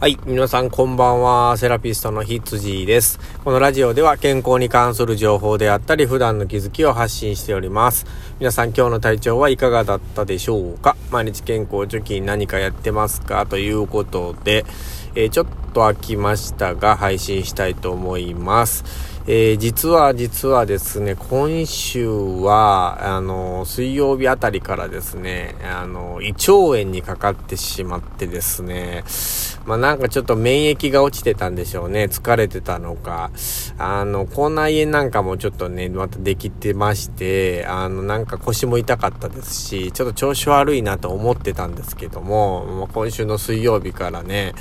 はい。皆さんこんばんは。セラピストのひつじです。このラジオでは健康に関する情報であったり、普段の気づきを発信しております。皆さん今日の体調はいかがだったでしょうか？毎日健康貯金何かやってますか？ということで、えー、ちょっと飽きましたが、配信したいと思います。えー、実は実はですね、今週は、あの、水曜日あたりからですね、あの、胃腸炎にかかってしまってですね、まあ、なんかちょっと免疫が落ちてたんでしょうね。疲れてたのか。あの、口内炎なんかもちょっとね、またできてまして、あの、なんか腰も痛かったですし、ちょっと調子悪いなと思ってたんですけども、もう今週の水曜日からね、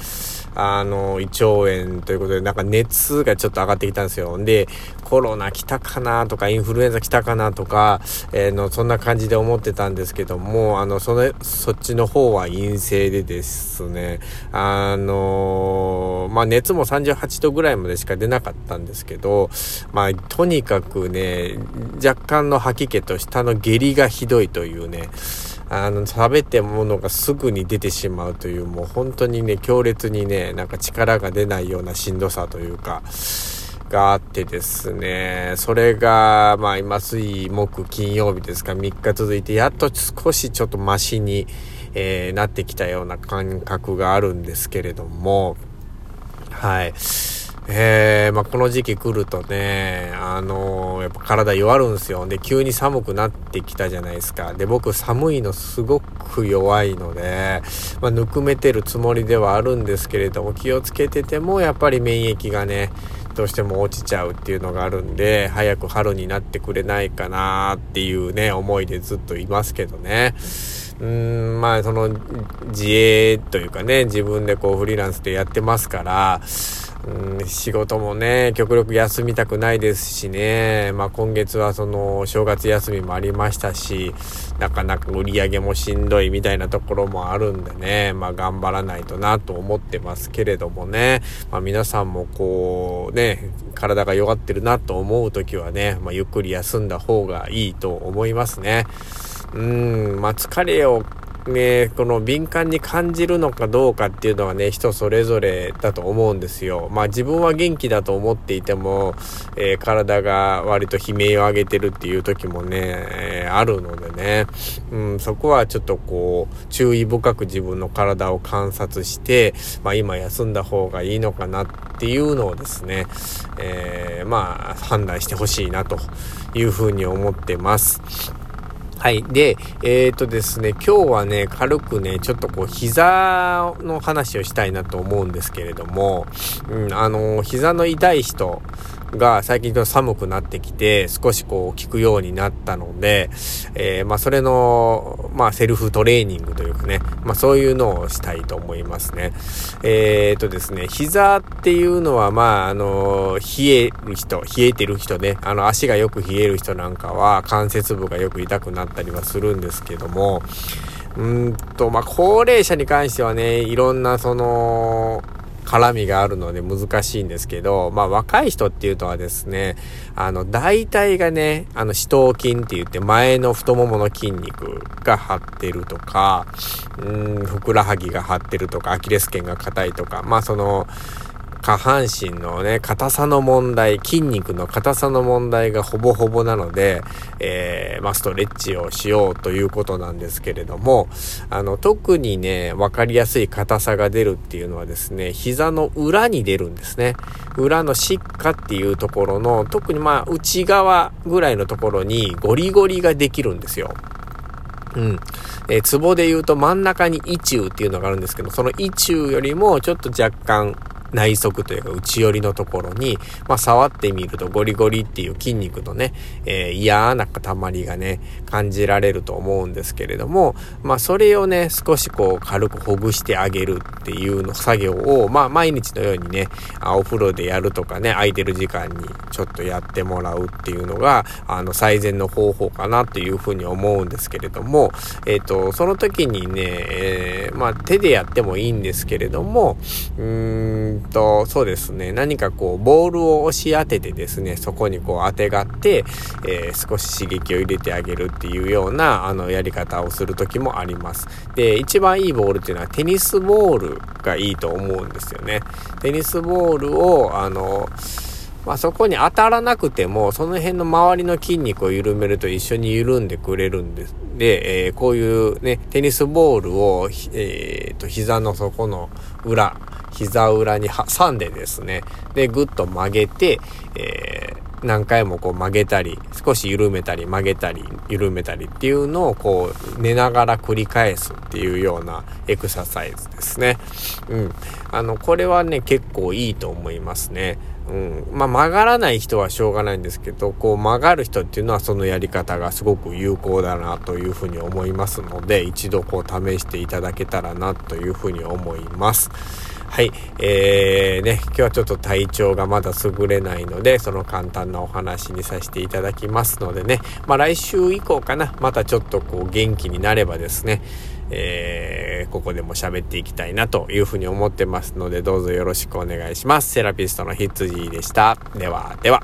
あの、胃腸炎ということで、なんか熱がちょっと上がってきたんですよ。で、コロナ来たかなとか、インフルエンザ来たかなとか、えー、の、そんな感じで思ってたんですけども、あの、その、そっちの方は陰性でですね、あのまあ、熱も38度ぐらいまでしか出なかったんですけど、まあ、とにかくね、若干の吐き気と下の下痢がひどいというね、あの、食べてものがすぐに出てしまうという、もう本当にね、強烈にね、なんか力が出ないようなしんどさというか、があってですね、それが、まあ今水木金曜日ですか、3日続いて、やっと少しちょっとマシに、えー、なってきたような感覚があるんですけれども、はい。えー、まあ、この時期来るとね、あのー、やっぱ体弱るんですよ。で、急に寒くなってきたじゃないですか。で、僕寒いのすごく弱いので、まあ、ぬくめてるつもりではあるんですけれども、気をつけてても、やっぱり免疫がね、どうしても落ちちゃうっていうのがあるんで、早く春になってくれないかなっていうね、思いでずっといますけどね。うーん、まあ、その、自営というかね、自分でこうフリーランスでやってますから、うん、仕事もね、極力休みたくないですしね、まあ今月はその正月休みもありましたし、なかなか売り上げもしんどいみたいなところもあるんでね、まあ頑張らないとなと思ってますけれどもね、まあ皆さんもこうね、体が弱ってるなと思う時はね、まあゆっくり休んだ方がいいと思いますね。うん、まあ疲れをね、この敏感に感じるのかどうかっていうのはね、人それぞれだと思うんですよ。まあ自分は元気だと思っていても、えー、体が割と悲鳴を上げてるっていう時もね、えー、あるのでね、うん、そこはちょっとこう、注意深く自分の体を観察して、まあ今休んだ方がいいのかなっていうのをですね、えー、まあ判断してほしいなというふうに思ってます。はい。で、えっ、ー、とですね、今日はね、軽くね、ちょっとこう、膝の話をしたいなと思うんですけれども、うん、あの、膝の痛い人、が最近と寒くなってきて少しこう効くようになったので、えー、まあそれの、まあセルフトレーニングというかね、まあそういうのをしたいと思いますね。えー、とですね、膝っていうのはまああの、冷える人、冷えてる人ね、あの足がよく冷える人なんかは関節部がよく痛くなったりはするんですけども、うんと、まあ高齢者に関してはね、いろんなその、絡みがあるので難しいんですけど、まあ若い人っていうのはですね、あの、大体がね、あの、死頭筋って言って前の太ももの筋肉が張ってるとか、うん、ふくらはぎが張ってるとか、アキレス腱が硬いとか、まあその、下半身のね、硬さの問題、筋肉の硬さの問題がほぼほぼなので、えー、まあ、ストレッチをしようということなんですけれども、あの、特にね、わかりやすい硬さが出るっていうのはですね、膝の裏に出るんですね。裏の疾下っていうところの、特にまあ、内側ぐらいのところにゴリゴリができるんですよ。うん。えー、ツボで言うと真ん中に位中っていうのがあるんですけど、その位中よりもちょっと若干内側というか内寄りのところに、まあ、触ってみるとゴリゴリっていう筋肉のね、えー、嫌な塊がね、感じられると思うんですけれども、まあ、それをね、少しこう軽くほぐしてあげるっていうの作業を、まあ、毎日のようにね、お風呂でやるとかね、空いてる時間にちょっとやってもらうっていうのが、あの、最善の方法かなっていうふうに思うんですけれども、えっ、ー、と、その時にね、えー、まあ、手でやってもいいんですけれども、うーん、っと、そうですね、何かこう、ボールを押し当ててですね、そこにこう当てがって、えー、少し刺激を入れてあげるっていうような、あの、やり方をする時もあります。で、一番いいボールっていうのはテニスボールがいいと思うんですよね。テニスボールを、あの、まあ、そこに当たらなくても、その辺の周りの筋肉を緩めると一緒に緩んでくれるんです。で、えー、こういうね、テニスボールを、えー、と、膝の底の裏、膝裏に挟んでですね、で、ぐっと曲げて、えー、何回もこう曲げたり、少し緩めたり曲げたり、緩めたりっていうのをこう寝ながら繰り返すっていうようなエクササイズですね。うん。あの、これはね、結構いいと思いますね。うん。まあ、曲がらない人はしょうがないんですけど、こう曲がる人っていうのはそのやり方がすごく有効だなというふうに思いますので、一度こう試していただけたらなというふうに思います。はい。えー、ね、今日はちょっと体調がまだ優れないので、その簡単なお話にさせていただきますのでね、まあ来週以降かな、またちょっとこう元気になればですね、えー、ここでも喋っていきたいなというふうに思ってますので、どうぞよろしくお願いします。セラピストのひつじでした。では、では。